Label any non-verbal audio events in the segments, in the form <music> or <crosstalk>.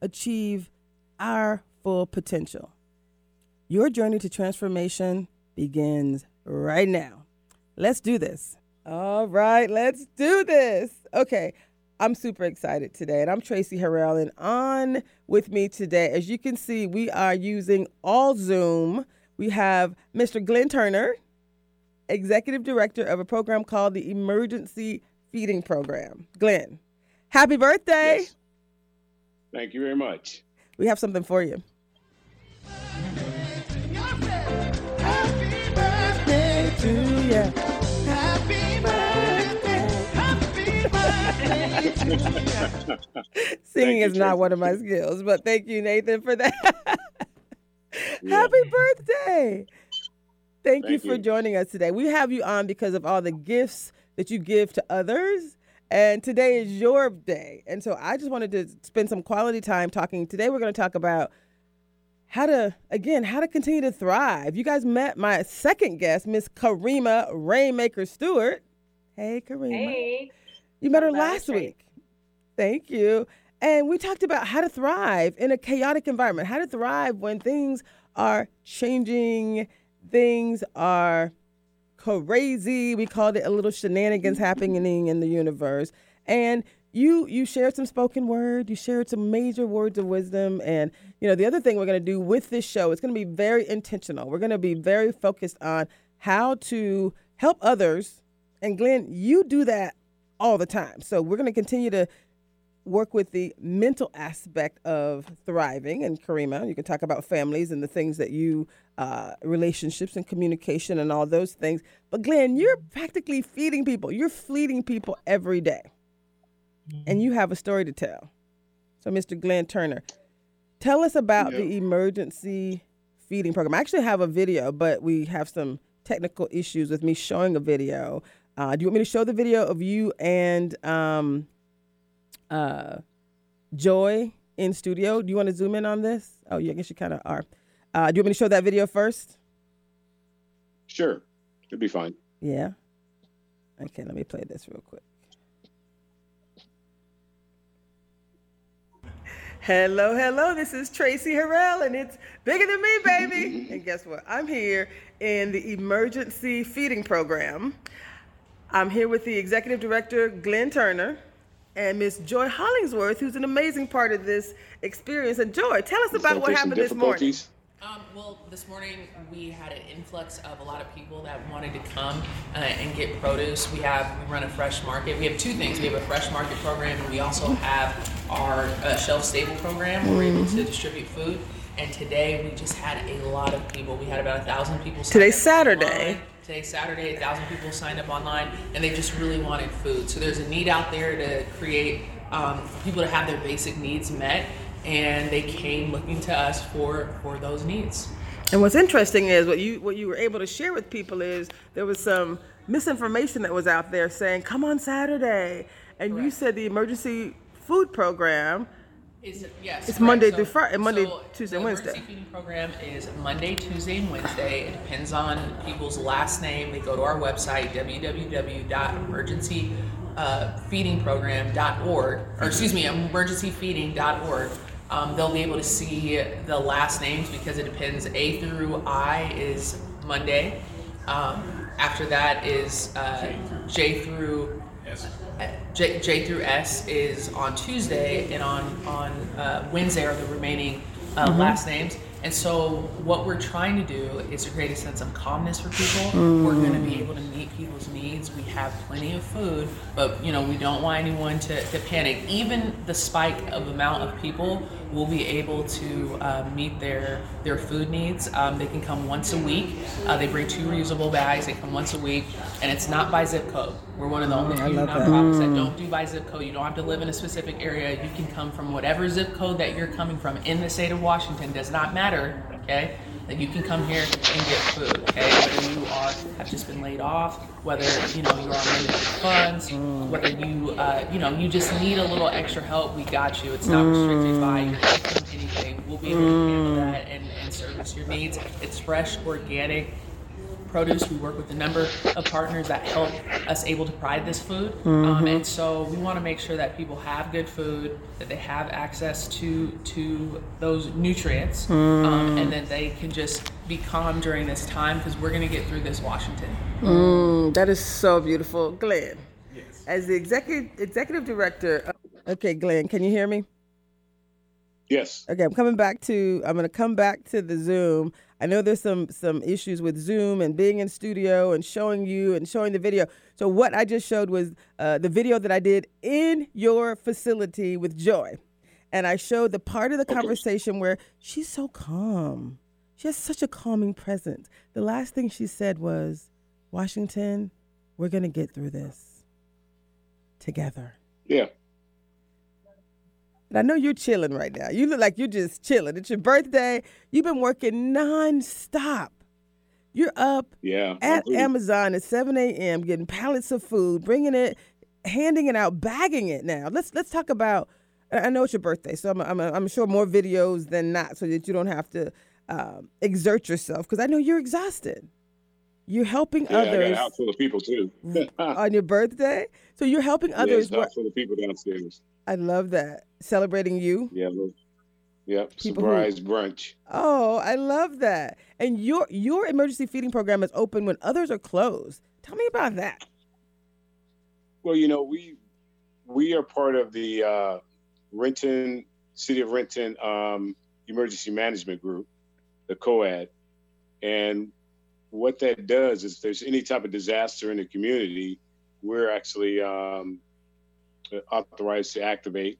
achieve our full potential. Your journey to transformation begins right now. Let's do this. All right, let's do this. Okay, I'm super excited today, and I'm Tracy Harrell, and on with me today, as you can see, we are using all Zoom. We have Mr. Glenn Turner, Executive Director of a program called the Emergency Feeding Program. Glenn, happy birthday! Yes. Thank you very much. We have something for you. <laughs> Happy you. Happy birthday. Happy birthday. Singing is not one of my skills, but thank you, Nathan, for that. <laughs> yeah. Happy birthday. Thank, thank you for you. joining us today. We have you on because of all the gifts that you give to others and today is your day. And so I just wanted to spend some quality time talking. Today we're going to talk about how to, again, how to continue to thrive. You guys met my second guest, Miss Karima Rainmaker Stewart. Hey, Karima. Hey. You met her last week. Thank you. And we talked about how to thrive in a chaotic environment, how to thrive when things are changing, things are crazy. We called it a little shenanigans happening in the universe. And you you shared some spoken word, you shared some major words of wisdom. And you know, the other thing we're gonna do with this show, it's gonna be very intentional. We're gonna be very focused on how to help others. And Glenn, you do that all the time. So we're gonna continue to work with the mental aspect of thriving. And Karima, you can talk about families and the things that you, uh, relationships and communication and all those things. But Glenn, you're practically feeding people. You're feeding people every day. Mm-hmm. And you have a story to tell. So, Mr. Glenn Turner, tell us about the emergency feeding program. I actually have a video, but we have some technical issues with me showing a video. Uh, do you want me to show the video of you and um, uh, Joy in studio. Do you want to zoom in on this? Oh, yeah, I guess you kind of are. Uh, do you want me to show that video first? Sure, it'll be fine. Yeah. Okay, let me play this real quick. Hello, hello. This is Tracy Harrell, and it's bigger than me, baby. <laughs> and guess what? I'm here in the emergency feeding program. I'm here with the executive director, Glenn Turner and Miss Joy Hollingsworth, who's an amazing part of this experience. And Joy, tell us about what happened this morning. Um, well, this morning we had an influx of a lot of people that wanted to come uh, and get produce. We have we run a fresh market. We have two things. We have a fresh market program, and we also have our uh, shelf stable program. Where we're able to mm-hmm. distribute food. And today we just had a lot of people. We had about a thousand people. Today's Saturday. Online. Today, Saturday, a thousand people signed up online, and they just really wanted food. So there's a need out there to create um, for people to have their basic needs met, and they came looking to us for for those needs. And what's interesting is what you what you were able to share with people is there was some misinformation that was out there saying come on Saturday, and Correct. you said the emergency food program is yes. It's correct. Monday so, through Friday, Monday, so Tuesday, the Wednesday. The feeding program is Monday, Tuesday, and Wednesday. It depends on people's last name. They go to our website www.emergencyfeedingprogram.org, or excuse me, emergencyfeeding.org. Um, they'll be able to see the last names because it depends. A through I is Monday. Um, after that is uh, J through J, J through S is on Tuesday, and on on uh, Wednesday are the remaining uh, mm-hmm. last names. And so, what we're trying to do is to create a sense of calmness for people. Mm. We're going to be able to meet people's needs. We have plenty of food, but you know we don't want anyone to, to panic. Even the spike of amount of people will be able to uh, meet their their food needs. Um, they can come once a week. Uh, they bring two reusable bags. They come once a week, and it's not by zip code. We're one of the only Mm, few love that. nonprofits that don't do by zip code. You don't have to live in a specific area. You can come from whatever zip code that you're coming from in the state of Washington. Does not matter. Okay, that you can come here and get food. Okay, whether you are have just been laid off, whether you know you're on limited funds, mm. whether you uh, you know you just need a little extra help. We got you. It's not restricted by mm. your anything. We'll be able to handle mm. that and, and service your needs. It's fresh, organic produce. We work with a number of partners that help us able to provide this food, um, and so we want to make sure that people have good food, that they have access to to those nutrients, um, and that they can just be calm during this time because we're going to get through this, Washington. Mm, that is so beautiful, Glenn. Yes. As the executive executive director. Okay, Glenn, can you hear me? Yes. Okay, I'm coming back to. I'm going to come back to the Zoom. I know there's some some issues with Zoom and being in studio and showing you and showing the video. So what I just showed was uh, the video that I did in your facility with Joy, and I showed the part of the conversation where she's so calm. She has such a calming presence. The last thing she said was, "Washington, we're going to get through this together." Yeah. And I know you're chilling right now. You look like you're just chilling. It's your birthday. You've been working nonstop. You're up Yeah. at Amazon at 7 a.m. getting pallets of food, bringing it, handing it out, bagging it. Now let's let's talk about. I know it's your birthday, so I'm I'm, I'm sure more videos than not, so that you don't have to um, exert yourself. Because I know you're exhausted. You're helping Yeah, I got a others full of people too. on your birthday, so you're helping <laughs> Yeah, others. it's a where- house full of people downstairs. I love that celebrating you. Yeah. Yep. People who- Surprise brunch. Oh, I love that. And your your emergency feeding program is open when others are closed. Tell me about that. Well, you know, we we are part of the uh, Renton City of Renton um, Emergency Management Group, the COAD, and what that does is, if there's any type of disaster in the community, we're actually um, authorized to activate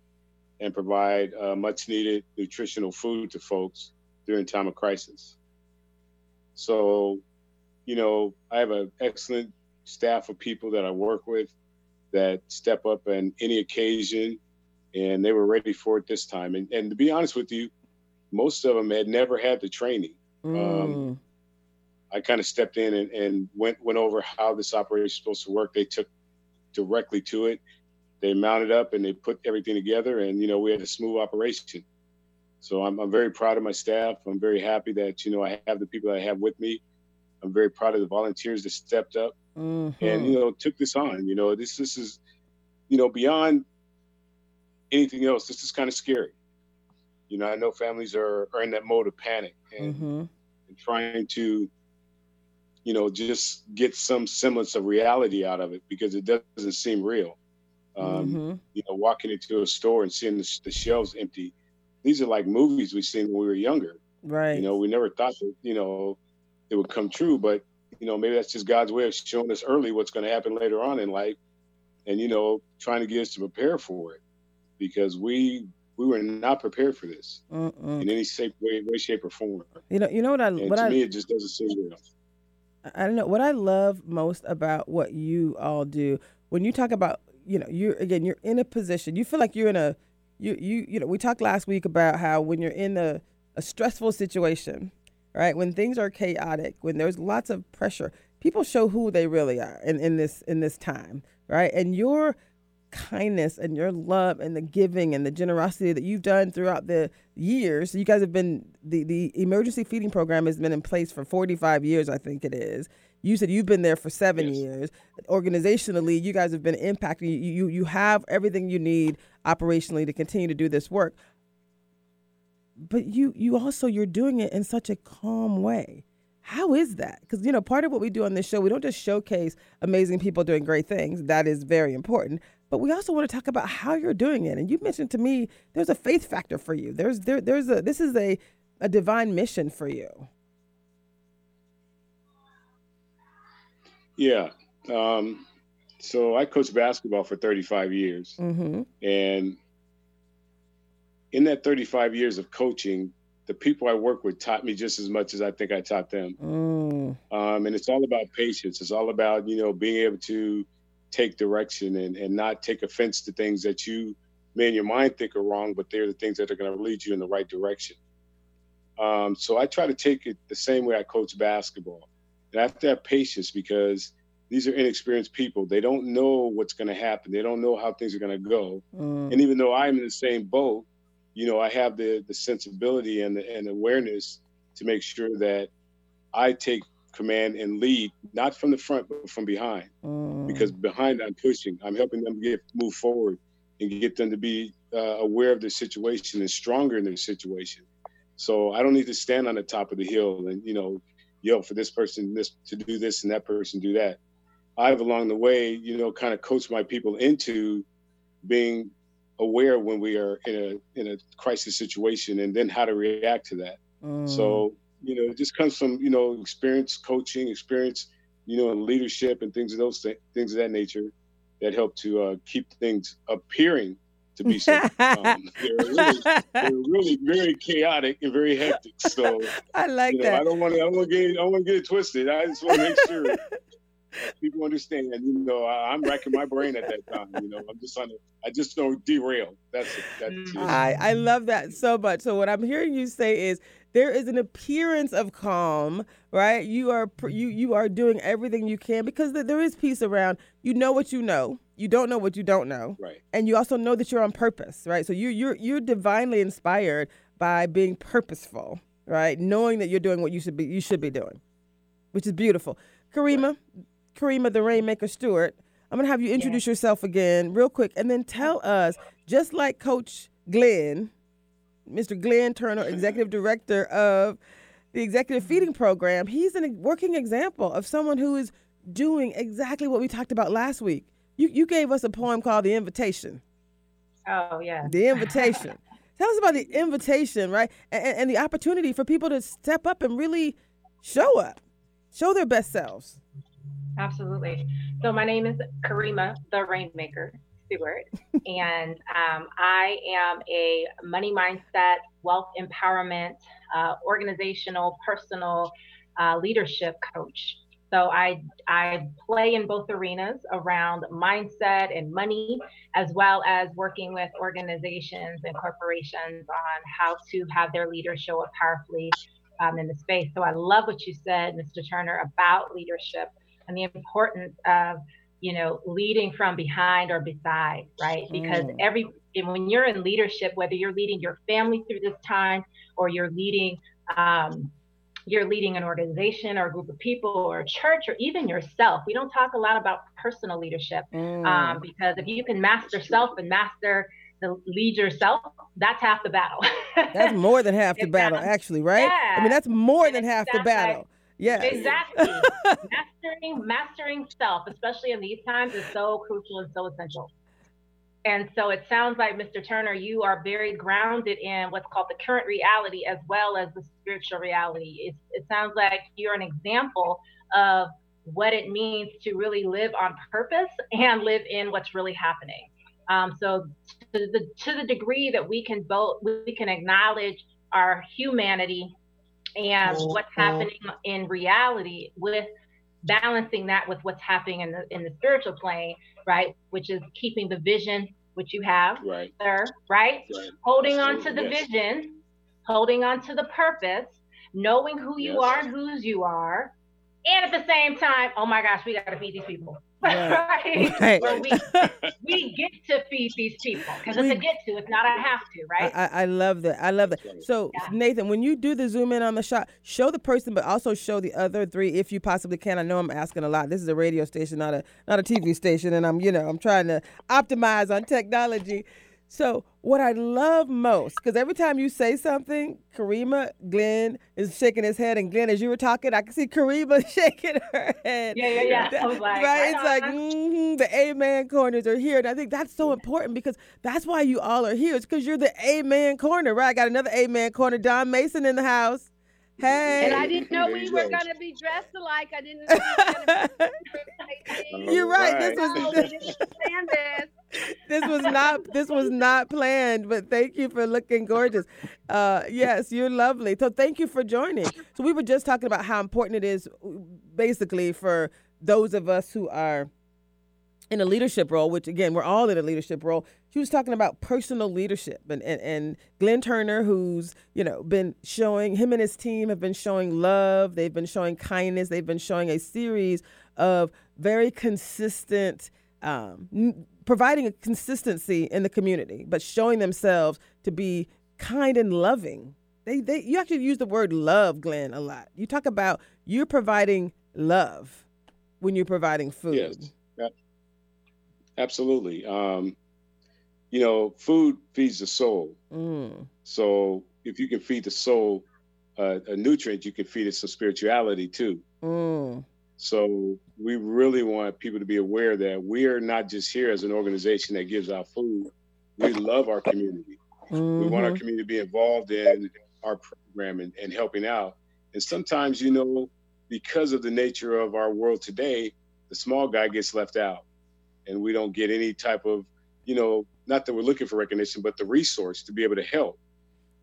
and provide uh, much needed nutritional food to folks during time of crisis. So, you know, I have an excellent staff of people that I work with that step up on any occasion, and they were ready for it this time. And, and to be honest with you, most of them had never had the training. Mm. I kind of stepped in and, and went went over how this operation is supposed to work. They took directly to it. They mounted up and they put everything together, and you know we had a smooth operation. So I'm I'm very proud of my staff. I'm very happy that you know I have the people that I have with me. I'm very proud of the volunteers that stepped up Mhm. and you know took this on. You know this this is you know beyond anything else. This is kind of scary. You know I know families are, are in that mode of panic and, Mhm. and trying to you know just get some semblance of reality out of it because it doesn't seem real. Um, Mhm. You know walking into a store and seeing the, the shelves empty. These are like movies we've seen when we were younger. Right. You know, we never thought that, you know, it would come true, but you know, maybe that's just God's way of showing us early what's going to happen later on in life, and you know, trying to get us to prepare for it, because we we were not prepared for this Mm-mm. in any shape, way, way, shape, or form. You know, you know what I And what to I me, it just doesn't seem real. I don't know what I love most about what you all do when you talk about you know you're again you're in a position you feel like you're in a you you you know we talked last week about how when you're in a, a stressful situation right when things are chaotic when there's lots of pressure people show who they really are in, in this in this time right? And your kindness and your love and the giving and the generosity that you've done throughout the years you guys have been the the emergency feeding program has been in place for 45 years i think it is you said you've been there for seven Yes. years. Organizationally you guys have been impacting you, you you have everything you need operationally to continue to do this work. But you you also you're doing it in such a calm way. How is that? Because you know part of what we do on this show we don't just showcase amazing people doing great things. That is very important. But we also want to talk about how you're doing it. And you mentioned to me there's a faith factor for you. There's there there's a this is a a divine mission for you Yeah. Um, so I coached basketball for 35 years, mm-hmm and in that 35 years of coaching, the people I work with taught me just as much as I think I taught them. Mm. Um, and it's all about patience. It's all about, you know, being able to take direction and, and not take offense to things that you may in your mind think are wrong, but they're the things that are going to lead you in the right direction. Um, so I try to take it the same way I coach basketball. And I have to have patience because these are inexperienced people. They don't know what's going to happen. They don't know how things are going to go. Mm. And even though I'm in the same boat, you know, I have the the sensibility and the and awareness to make sure that I take command and lead, not from the front but from behind. Mm. Because behind I'm pushing, I'm helping them get move forward and get them to be uh, aware of their situation and stronger in their situation. So I don't need to stand on the top of the hill and you know yell for this person this to do this and that person do that. I've along the way, you know, kind of coached my people into being aware when we are in a in a crisis situation and then how to react to that. Mm. So you know, it just comes from you know experience, coaching, experience, you know, and leadership and things of those th- things of that nature that help to uh, keep things appearing to be so. They're, really, they're really very chaotic and very hectic. So <laughs> I like you know, that. I don't want to. I want to get. I want to get it twisted. I just want to make sure <laughs> people understand. You know, I, am racking my brain at that time. You know, I'm just to. I just don't derail. That's it. That's it. Mm. I I love that so much. So what I'm hearing you say is there is an appearance of calm, right? You are you you are doing everything you can because there is peace around. You know what you know. You don't know what you don't know. Right. And you also know that you're on purpose, right? So you you're you're divinely inspired by being purposeful, right? Knowing that you're doing what you should be you should be doing, which is beautiful. Karima, right. Karima the Rainmaker Stewart. I'm gonna have you introduce yeah. yourself again real quick, and then tell us, just like Coach Glenn, Mr. Glenn Turner, <laughs> Executive Director of the Executive mm-hmm. Feeding Program, he's a working example of someone who is doing exactly what we talked about last week. You you gave us a poem called The Invitation. Oh yeah. The Invitation. <laughs> Tell us about the invitation, right? And, and the opportunity for people to step up and really show up, show their best selves. Absolutely. So my name is Karima, the Rainmaker Stewart, <laughs> and um, I am a money mindset, wealth empowerment, uh, organizational, personal uh, leadership coach. So I I play in both arenas around mindset and money, as well as working with organizations and corporations on how to have their leaders show up powerfully um, in the space. So I love what you said, Mr. Turner, about leadership and the importance of you know leading from behind or beside right because mm. every when you're in leadership whether you're leading your family through this time or you're leading um, you're leading an organization or a group of people or a church or even yourself we don't talk a lot about personal leadership mm. um, because if you can master self and master the lead yourself that's half the battle <laughs> that's more than half the battle actually right yeah. i mean that's more and than half the battle like, yeah. Exactly. <laughs> mastering mastering self, especially in these times, is so crucial and so essential. And so it sounds like, Mr. Turner, you are very grounded in what's called the current reality as well as the spiritual reality. It, it sounds like you're an example of what it means to really live on purpose and live in what's really happening. Um, so to the to the degree that we can both we can acknowledge our humanity and mm-hmm. what's happening in reality with balancing that with what's happening in the in the spiritual plane, right? Which is keeping the vision which you have, right, sir, right? right. Holding on to the yes. vision, holding on to the purpose, knowing who you yes. are and whose you are, and at the same time, oh my gosh, we got to feed these people. <laughs> right? right. we, <laughs> we get to feed these people because it's a get to, it's not a have to, right? I, I love that. I love that. So, yeah. Nathan, when you do the zoom in on the shot, show the person, but also show the other three if you possibly can. I know I'm asking a lot. This is a radio station, not a not a TV station, and I'm you know I'm trying to optimize on technology. So what I love most, because every time you say something, Karima, Glenn is shaking his head, and Glenn, as you were talking, I can see Karima <laughs> shaking her head. Yeah, yeah, yeah. <laughs> Like, right? right? It's like mm-hmm, the amen corners are here, and I think that's so important because that's why you all are here. It's because you're the amen corner, right? I got another amen corner, Dawn Mason in the house. Hey. And I didn't know we were going to be dressed alike. I didn't know we were going to be. <laughs> You're right. This was. didn't understand this. This was not this was not planned, but thank you for looking gorgeous. Uh, yes, you're lovely. So thank you for joining. So we were just talking about how important it is, basically, for those of us who are in a leadership role, which again, we're all in a leadership role. She was talking about personal leadership and, and, and Glenn Turner, who's, you know, been showing him and his team have been showing love, they've been showing kindness, they've been showing a series of very consistent um, providing a consistency in the community, but showing themselves to be kind and loving. They, they, you actually use the word love, Glenn, a lot. You talk about you're providing love when you're providing food. Yes. Absolutely. Um, you know, food feeds the soul. Mm. So if you can feed the soul uh, a nutrient, you can feed it some spirituality too. Mm. So we really want people to be aware that we are not just here as an organization that gives out food. We love our community. Mm-hmm. We want our mm-hmm. community to be involved in our program and, and helping out. And sometimes, you know, because of the nature of our world today, the small guy gets left out and we don't get any type of, you know, not that we're looking for recognition, but the resource to be able to help.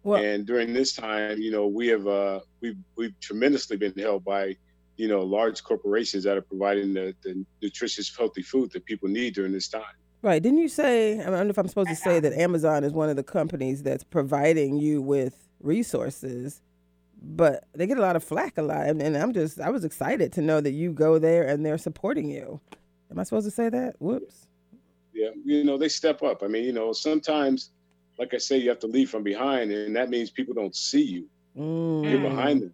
Well, and during this time, you know, we have uh, we've we've tremendously been helped by, you know, large corporations that are providing the, the nutritious, healthy food that people need during this time. Right. Didn't you say? I don't know if I'm supposed to say that Amazon is one of the companies that's providing you with resources, but they get a lot of flack a lot. And, and I'm just, I was excited to know that you go there and they're supporting you. Am I supposed to say that? Whoops. Yeah, you know, they step up. I mean, you know, sometimes, like I say, you have to lead from behind, and that means people don't see you. Mm. You're behind them.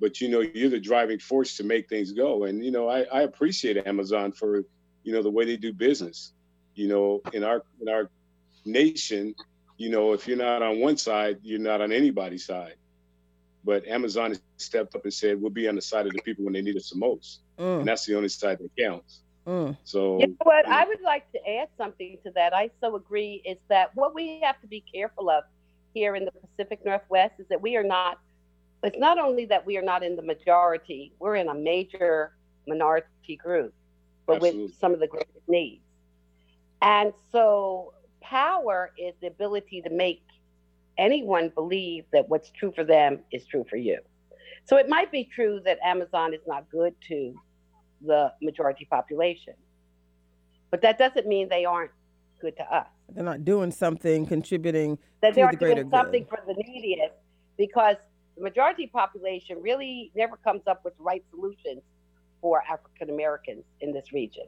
But you know, you're the driving force to make things go. And you know, I, I appreciate Amazon for, you know, the way they do business. You know, in our in our nation, you know, if you're not on one side, you're not on anybody's side. But Amazon has stepped up and said, we'll be on the side of the people when they need us the most. Mm. And that's the only side that counts. Mm. So, you know what? I would like to add something to that. I so agree. Is that what we have to be careful of here in the Pacific Northwest? Is that we are not. It's not only that we are not in the majority; we're in a major minority group, but Absolutely. with some of the greatest needs. And so, power is the ability to make anyone believe that what's true for them is true for you. So it might be true that Amazon is not good to the majority population. But that doesn't mean they aren't good to us. They're not doing something contributing that they are doing something for the neediest because the majority population really never comes up with the right solutions for African Americans in this region.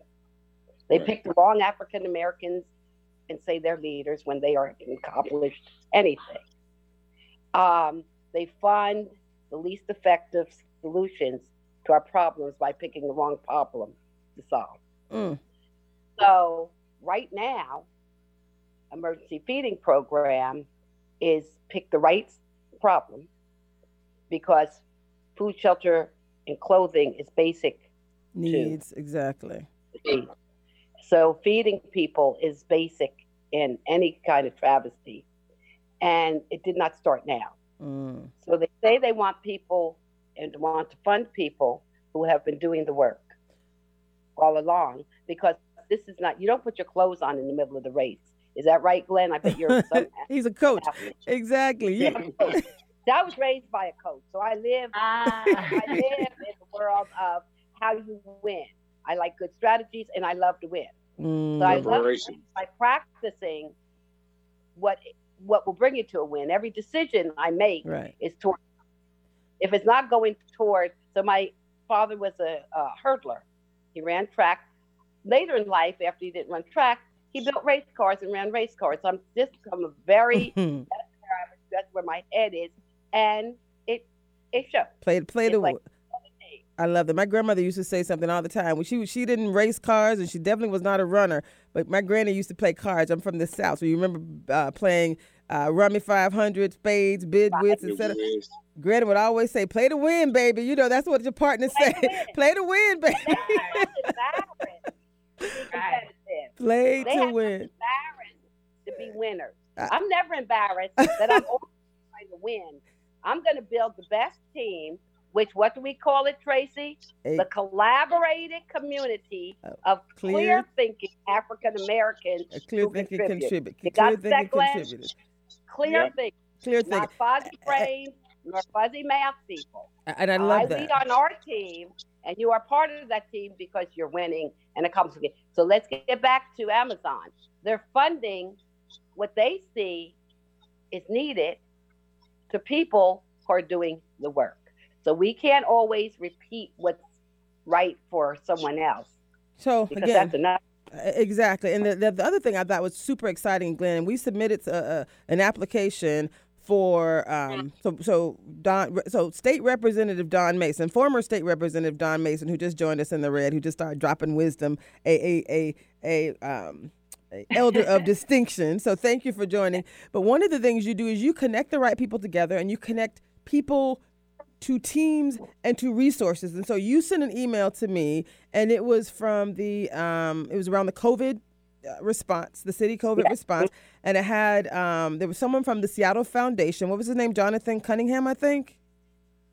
They right. pick the wrong African Americans and say they're leaders when they aren't accomplished anything. Um, they fund the least effective solutions to our problems by picking the wrong problem to solve. Mm. So right now, emergency feeding program is pick the right problem because food, shelter, and clothing is basic needs. Exactly. So feeding people is basic in any kind of travesty, and it did not start now. Mm. So they say they want people and want to fund people who have been doing the work all along because this is not you don't put your clothes on in the middle of the race is that right glenn i bet you're <laughs> some he's a coach exactly yeah. I was raised by a coach so i live ah. i live in the world of how you win i like good strategies and i love to win mm. so i love by practicing what what will bring you to a win every decision i make right. is toward if it's not going toward, so my father was a, a hurdler. He ran track. Later in life, after he didn't run track, he built race cars and ran race cars. So I'm just I'm a very <laughs> that's, where that's where my head is, and it it shows. Play play the. Like, I love that. My grandmother used to say something all the time. When she she didn't race cars and she definitely was not a runner, but my granny used to play cards. I'm from the south, so you remember uh, playing uh, Rummy 500, spades, bid whist, etc. Greta would always say, "Play to win, baby." You know that's what your partner say. <laughs> Play to win, baby. <laughs> Play to win. To be winners. I'm never embarrassed that I'm <laughs> always trying to win. I'm going to build the best team which what do we call it, Tracy? A The collaborated community Oh, of clear- clear thinking African Americans Clear thinking contribute. contribute. You Clear got thinking that, contributors. Clear Yep. thinking, Clear thinking. not fuzzy brains nor fuzzy math people. And I love that. I lead on our team, and you are part of that team because you're winning and it comes again. So let's get back to Amazon. They're funding what they see is needed to people who are doing the work. So we can't always repeat what's right for someone else So because again, that's enough. Exactly. And the, the, the other thing I thought was super exciting, Glenn, we submitted uh uh an application for um, so so Dawn so state representative Dawn Mason, former state representative Dawn Mason, who just joined us in the red, who just started dropping wisdom, a a a, a um a elder of distinction. So thank you for joining. But one of the things you do is you connect the right people together and you connect people to teams and to resources. And so you sent an email to me, and it was from the um, it was around the COVID uh, response, the city COVID Yeah. response, and it had um, there was someone from the Seattle Foundation. What was his name? Jonathan Cunningham, I think.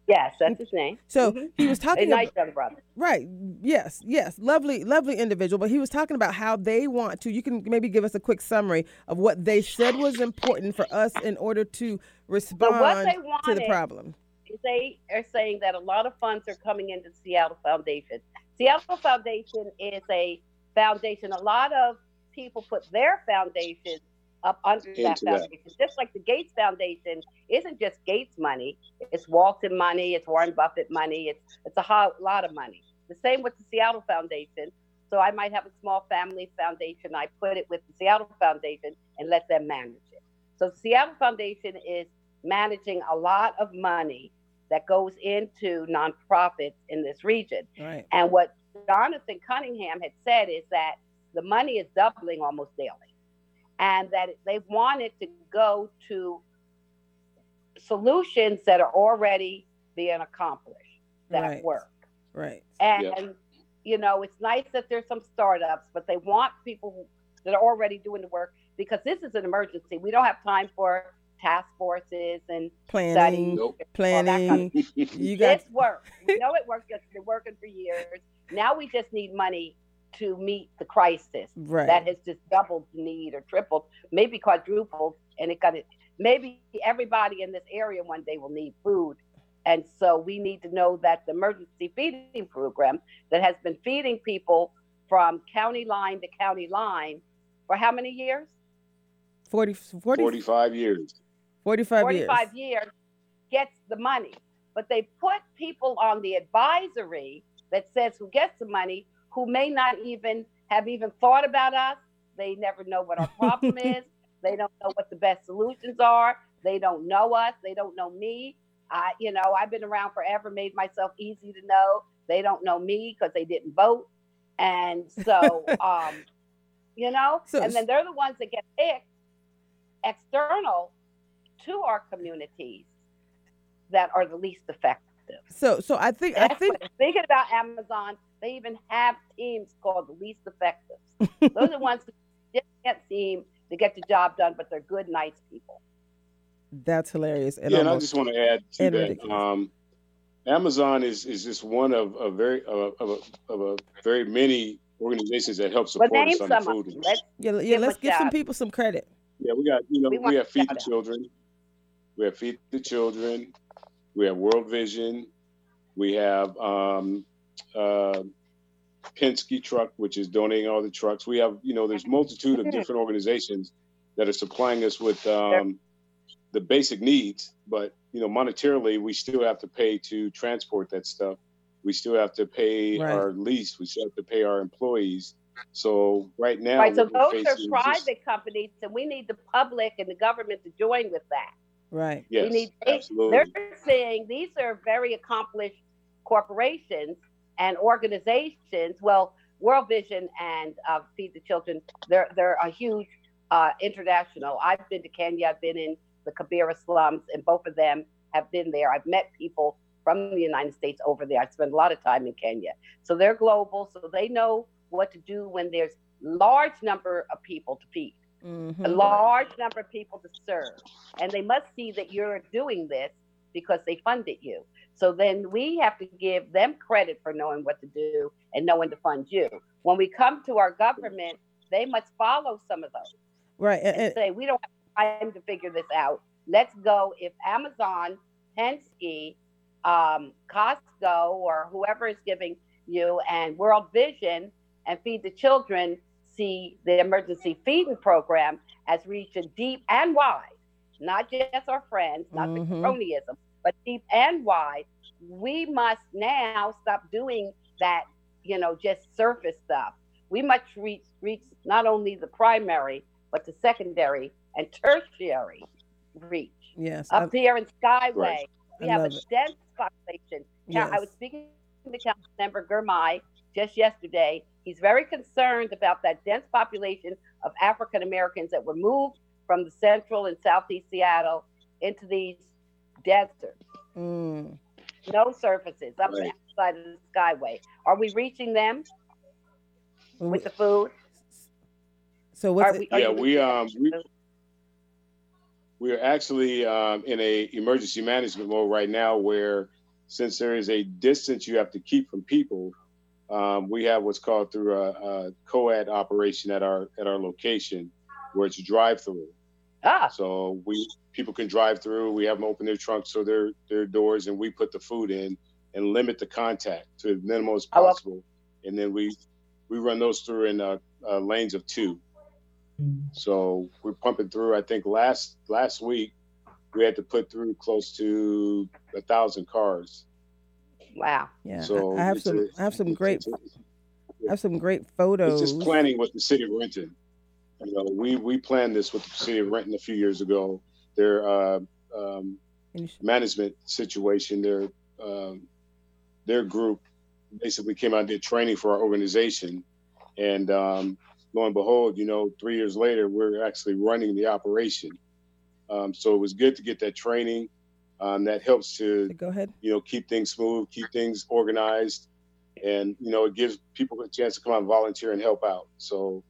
Yes, that's his name. So Mhm. he was talking nice about brother. right. Yes, yes, lovely, lovely individual. But he was talking about how they want to. You can maybe give us a quick summary of what they said was important for us in order to respond to the problem. they are saying that a lot of funds are coming into Seattle Foundation. Seattle Foundation is a foundation. A lot of people put their foundation up under that Into that. foundation. Just like the Gates Foundation isn't just Gates money; it's Walton money, it's Warren Buffett money, it's it's a ho- lot of money. The same with the Seattle Foundation. So I might have a small family foundation. I put it with the Seattle Foundation and let them manage it. So Seattle Foundation is managing a lot of money that goes into nonprofits in this region. Right. And what Jonathan Cunningham had said is that the money is doubling almost daily, and that they wanted to go to solutions that are already being accomplished that Right. work. Right. And Yeah. you know, it's nice that there's some startups, but they want people that are already doing the work because this is an emergency. We don't have time for task forces and Planning. studying. Nope. Planning. kind of You got this works. We know it works. It's been working for years. Now we just need money to meet the crisis right. that has just doubled the need or tripled, maybe quadrupled, and it got it. Maybe everybody in this area one day will need food, and so we need to know that the emergency feeding program that has been feeding people from county line to county line for how many years? 40, 40, 45 years. 45 years. 45 years gets the money. But they put people on the advisory that says who gets the money who may not even have even thought about us. They never know what our problem <laughs> is. They don't know what the best solutions are. They don't know us. They don't know me. I, you know, I've been around forever, made myself easy to know. They don't know me because they didn't vote. And so, <laughs> um, you know, So- and then they're the ones that get picked external to our communities that are the least effective. So, so I think I think thinking about Amazon, they even have teams called the least effective. <laughs> Those are the ones that just can't seem to get the job done, but they're good, nice people. that's hilarious. And yeah, and I just want to add to that. Um, Amazon is is just one of a very of a, of a, of a very many organizations that help support name us on the some of food. Let's, yeah, yeah. give Let's a give some people some credit. Yeah, we got you know We we, have Feed the out. Children, we have Feed the Children, we have World Vision, we have um, uh, Penske Truck, which is donating all the trucks. We have you know there's multitude of different organizations that are supplying us with um, the basic needs, but you know monetarily we still have to pay to transport that stuff. We still have to pay Right. our lease. We still have to pay our employees. So right now, right, so those are is just- private companies, and we need the public and the government to join with that. Right. Yes, we need absolutely. they're saying these are very accomplished corporations and organizations well world vision and uh, feed the children they're they're a huge uh, international i've been to kenya i've been in the kibera slums and both of them have been there i've met people from the united states over there i spent a lot of time in kenya so they're global so they know what to do when there's large number of people to feed Mhm. a large number of people to serve. And they must see that you're doing this because they funded you. So then we have to give them credit for knowing what to do and knowing to fund you. When we come to our government, they must follow some of those. Right. And, and say, we don't have time to figure this out. Let's go. If Amazon, Penske, um, Costco, or whoever is giving you, and World Vision and Feed the Children see the emergency feeding program as reaching deep and wide, not just our friends, not mm-hmm. the cronyism, but deep and wide, we must now stop doing that, you know, just surface stuff. We must reach reach not only the primary, but the secondary and tertiary reach. Yes. Up I'm, here in Skyway, right. we I have a it. dense population. Yes. I was speaking to Councilmember Girmay just yesterday. He's very concerned about that dense population of African Americans that were moved from the central and southeast Seattle into these deserts. Mm. No surfaces up right. the side of the skyway. Are we reaching them with the food? So what's we, yeah, we um we, we are actually um, in a emergency management mode right now where since there is a distance you have to keep from people, um, we have what's called through a, a co-ed operation at our at our location where it's drive through. Ah. So we people can drive through. We have them open their trunks so their their doors, and we put the food in and limit the contact to as minimal as possible. And then we we run those through in uh, uh, lanes of two. So we're pumping through. I think last last week we had to put through close to a thousand cars. Wow. Yeah. So I have some. A, I have some great. I have some great photos. It's just planning with the city of Renton. You know, we we planned this with the city of Renton a few years ago. Their uh, um, management situation, their um, their group basically came out and did training for our organization, and um, lo and behold, you know, three years later, we're actually running the operation. Um, so it was good to get that training. Um, that helps to go ahead. You know, keep things smooth, keep things organized, and you know, it gives people a chance to come out and volunteer and help out. So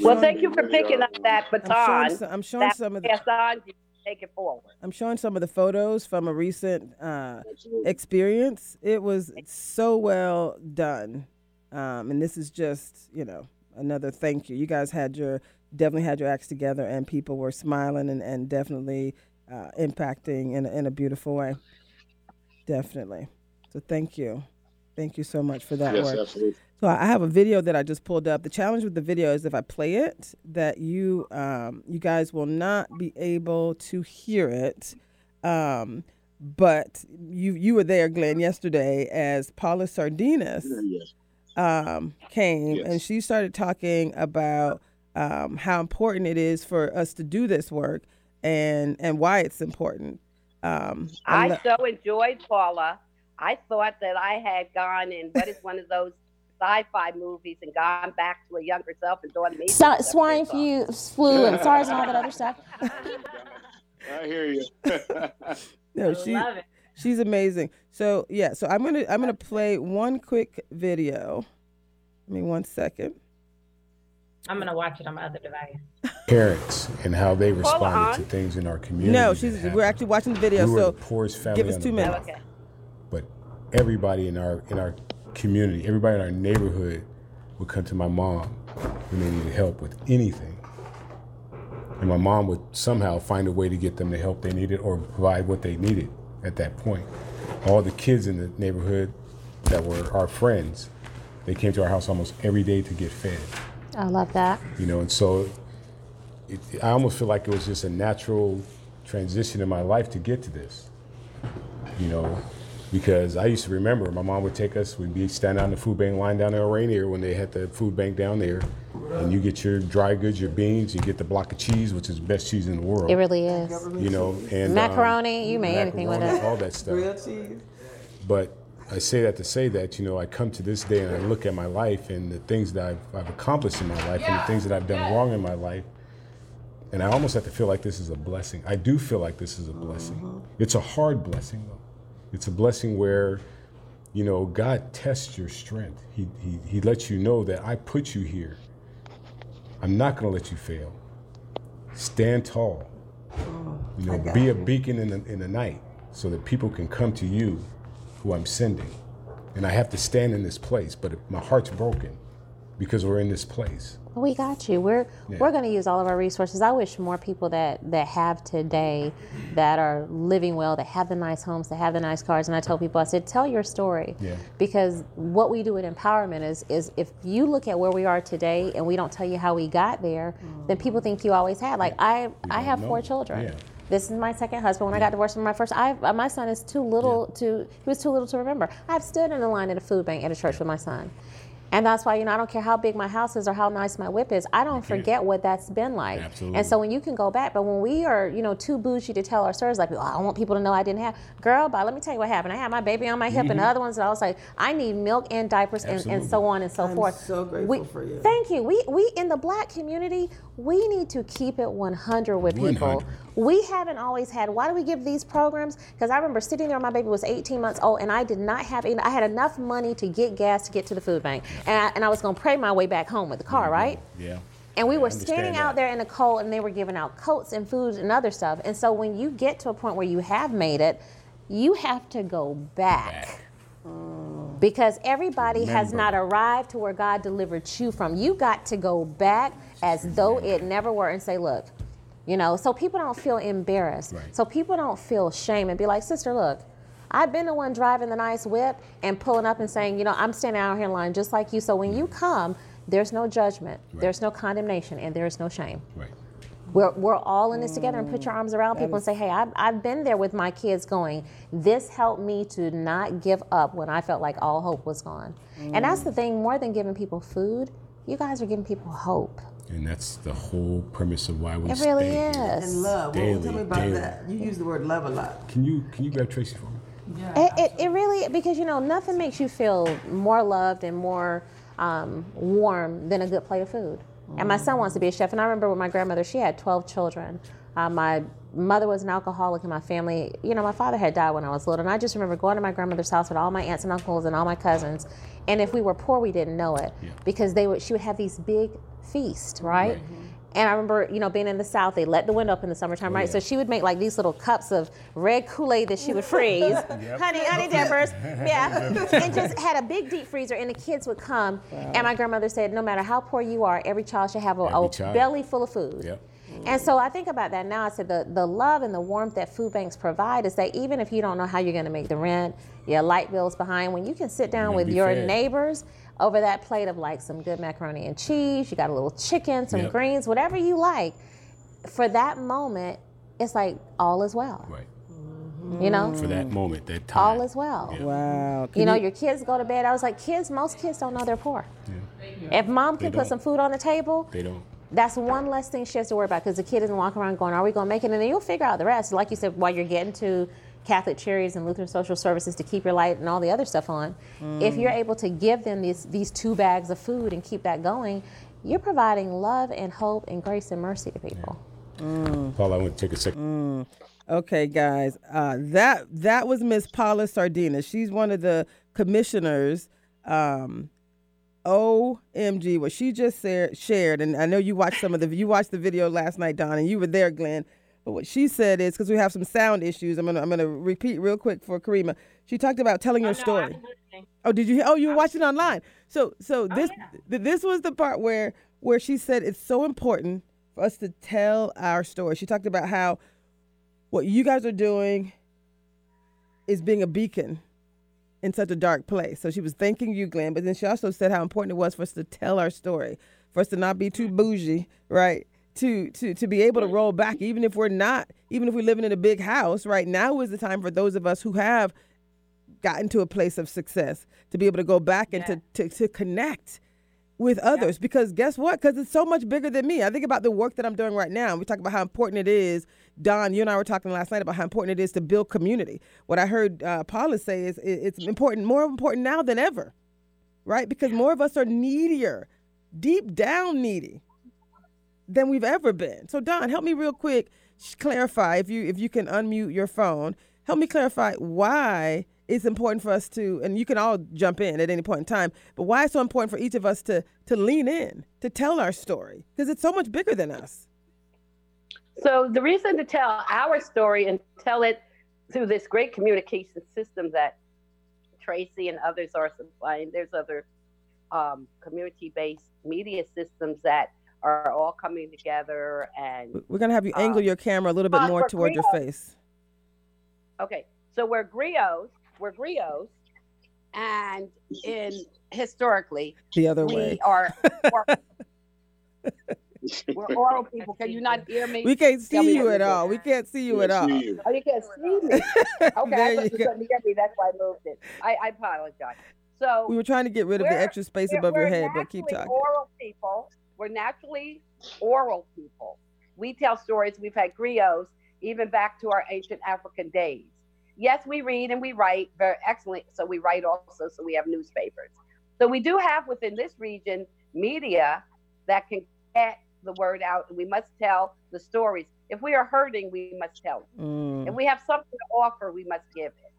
well, thank you for picking up that baton. I'm showing, some, I'm showing some of the. On, take it forward. I'm showing some of the photos from a recent uh, experience. It was so well done, um, and this is just you know another thank you. You guys had your definitely had your acts together, and people were smiling and, and definitely uh, impacting in in a beautiful way. Definitely. So thank you, thank you so much for that yes, work. Absolutely. So I have a video that I just pulled up. The challenge with the video is if I play it, that you um, you guys will not be able to hear it. Um, but you you were there, Glenn, yesterday as Paula Sardinas um, came yes. and she started talking about um, how important it is for us to do this work and and why it's important. Um, I so enjoyed Paula. I thought that I had gone in what is one of those sci-fi movies and gone back to a younger self and doing amazing so, swine flu, flu and <laughs> SARS and all that other stuff. I hear you. <laughs> no, she, she's amazing. So yeah, so I'm gonna I'm gonna play one quick video. Give me one second. I'm gonna watch it on my other device. Parents and how they responded to things in our community. No, she's we're actually watching the video. We so the poorest family give us two minutes. Oh, okay. Everybody in our in our community, everybody in our neighborhood would come to my mom when they needed help with anything. And my mom would somehow find a way to get them the help they needed or provide what they needed at that point. All the kids in the neighborhood that were our friends, they came to our house almost every day to get fed. I love that. You know, and so it, I almost feel like it was just a natural transition in my life to get to this. You know, because I used to remember my mom would take us, we'd be standing on the food bank line down there in Rainier when they had the food bank down there. And you get your dry goods, your beans, you get the block of cheese, which is the best cheese in the world. It really is. You know, and macaroni, um, you make anything with it. All that stuff. Real cheese. But I say that to say that, you know, I come to this day and I look at my life and the things that I've, I've accomplished in my life yeah. and the things that I've done wrong in my life. And I almost have to feel like this is a blessing. I do feel like this is a blessing. Mm-hmm. It's a hard blessing, though. It's a blessing where, you know, God tests your strength. He, he, he lets you know that I put you here. I'm not going to let you fail. Stand tall. You know, be a beacon in the, in the night. so that people can come to you who I'm sending. And I have to stand in this place, but my heart's broken because we're in this place. We got you. We're Yeah. we're going to use all of our resources. I wish more people that that have today, that are living well, that have the nice homes, that have the nice cars. And I tell people, I said, tell your story, Yeah. because what we do in empowerment is is if you look at where we are today and we don't tell you how we got there, then people think you always had. Like I I have know. four children. Yeah. This is my second husband. When I got divorced from my first, I my son is too little to he was too little to remember. I've stood in a line at a food bank at a church with my son. And that's why, you know, I don't care how big my house is or how nice my whip is. I don't forget what that's been like. Absolutely. And so when you can go back, but when we are, you know, too bougie to tell our stories, like, oh, I want people to know I didn't have. Girl, but let me tell you what happened. I had my baby on my hip, and the other ones, and I was like, I need milk and diapers and, and so on and so I'm forth. so grateful We- for you. Thank you. We we in the black community, we need to keep it 100 with people. 100. We haven't always had. Why do we give these programs? Because I remember sitting there, my baby was 18 months old, and I did not have. I had enough money to get gas to get to the food bank, and I, and I was going to pray my way back home with the car, right? Yeah. And we were standing out there in the cold, and they were giving out coats and food and other stuff. And so when you get to a point where you have made it, you have to go back. Mm. Because everybody has not arrived to where God delivered you from. You got to go back as though it never were and say, look, you know, so people don't feel embarrassed. Right. So people don't feel shame and be like, sister, look, I've been the one driving the nice whip and pulling up and saying, you know, I'm standing out here in line just like you. So when you come, there's no judgment, there's no condemnation, and there's no shame. Right. We're, we're all in this together and put your arms around people and say, hey, I've, I've been there with my kids going, this helped me to not give up when I felt like all hope was gone. And that's the thing, more than giving people food, you guys are giving people hope. And that's the whole premise of why we It stay really here. is. And love. Well, tell me about daily. that. You use the word love a lot. Can you can you grab Tracy for me? It, it, it really, because you know, nothing makes you feel more loved and more um, warm than a good plate of food. And my son wants to be a chef. And I remember with my grandmother, she had 12 children. Uh, my mother was an alcoholic in my family. You know, my father had died when I was little. And I just remember going to my grandmother's house with all my aunts and uncles and all my cousins. And if we were poor, we didn't know it Yeah. because they would, she would have these big feasts, right? Right. And I remember, you know, being in the South, they let the window up in the summertime, right? yeah. So she would make like these little cups of red Kool-Aid that she would freeze. <laughs> Honey, honey dippers. <laughs> Yeah. and just had a big deep freezer and the kids would come. And my grandmother said, no matter how poor you are, every child should have a, a belly full of food. Yep. And so I think about that now. I said the, the love and the warmth that food banks provide is that even if you don't know how you're going to make the rent, your light bills behind, when you can sit down with your fed. neighbors over that plate of like some good macaroni and cheese, you got a little chicken, some Yep. greens, whatever you like, for that moment, it's like all is well. Right. You know, For that moment, that time. all is well. Yeah. Wow. You know, your kids go to bed. I was like, kids, most kids don't know they're poor. If mom can They put don't. some food on the table, They don't. that's one less thing she has to worry about because the kid isn't walking around going, Are we going to make it? And then you'll figure out the rest. Like you said, while you're getting to Catholic Charities and Lutheran Social Services to keep your light and all the other stuff on, if you're able to give them these, these two bags of food and keep that going, you're providing love and hope and grace and mercy to people. Paul, I want to take a second. Mm. Okay, guys, uh, that that was Miss Paula Sardina. She's one of the commissioners. Um, OMG, what she just said, shared, and I know you watched some of the you watched the video last night, Dawn, and you were there, Glenn. But what she said is because we have some sound issues. I'm gonna I'm gonna repeat real quick for Karima. She talked about telling your story. Oh, did you? Oh, you watched watching online. So, so this th- this was the part where where she said it's so important for us to tell our story. She talked about how what you guys are doing is being a beacon in such a dark place. So she was thanking you, Glenn, but then she also said how important it was for us to tell our story, for us to not be too bougie, right? To to to be able to roll back, even if we're not, even if we're living in a big house. Right? Now is the time for those of us who have gotten to a place of success to be able to go back and to, to, to connect with others. Because guess what? Because it's so much bigger than me. I think about the work that i'm doing right now. We talk about how important it is Dawn you and i were talking last night about how important it is to build community. What i heard uh, paula say is it's important more important now than ever right? Because more of us are needier deep down needy than we've ever been. So Dawn help me real quick clarify if you if you can unmute your phone help me clarify why it's important for us to and you can all jump in at any point in time but why it's so important for each of us to to lean in to tell our story because it's so much bigger than us. So the reason to tell our story and tell it through this great communication system that Tracy and others are supplying, there's other um, community-based media systems that are all coming together and We're gonna have you angle Um, your camera a little bit more for toward your face. Okay, so we're griots, we're griots, and in historically The other we way. are <laughs> we're oral people. Can you not hear me? We can't see me you at all. We can't see you at all. you. Oh, you can't see me. <laughs> Okay, I you you couldn't hear me. That's why I moved it. I, I apologize. So We were trying to get rid of the extra space above your head, but keep naturally talking. Oral people. We're naturally oral people. We tell stories. We've had griots even back to our ancient African days. Yes, we read and we write very excellent. So we write also. So we have newspapers. So we do have within this region media that can get the word out, and we must tell the stories. If we are hurting, we must tell. it. Mm. If we have something to offer, we must give it.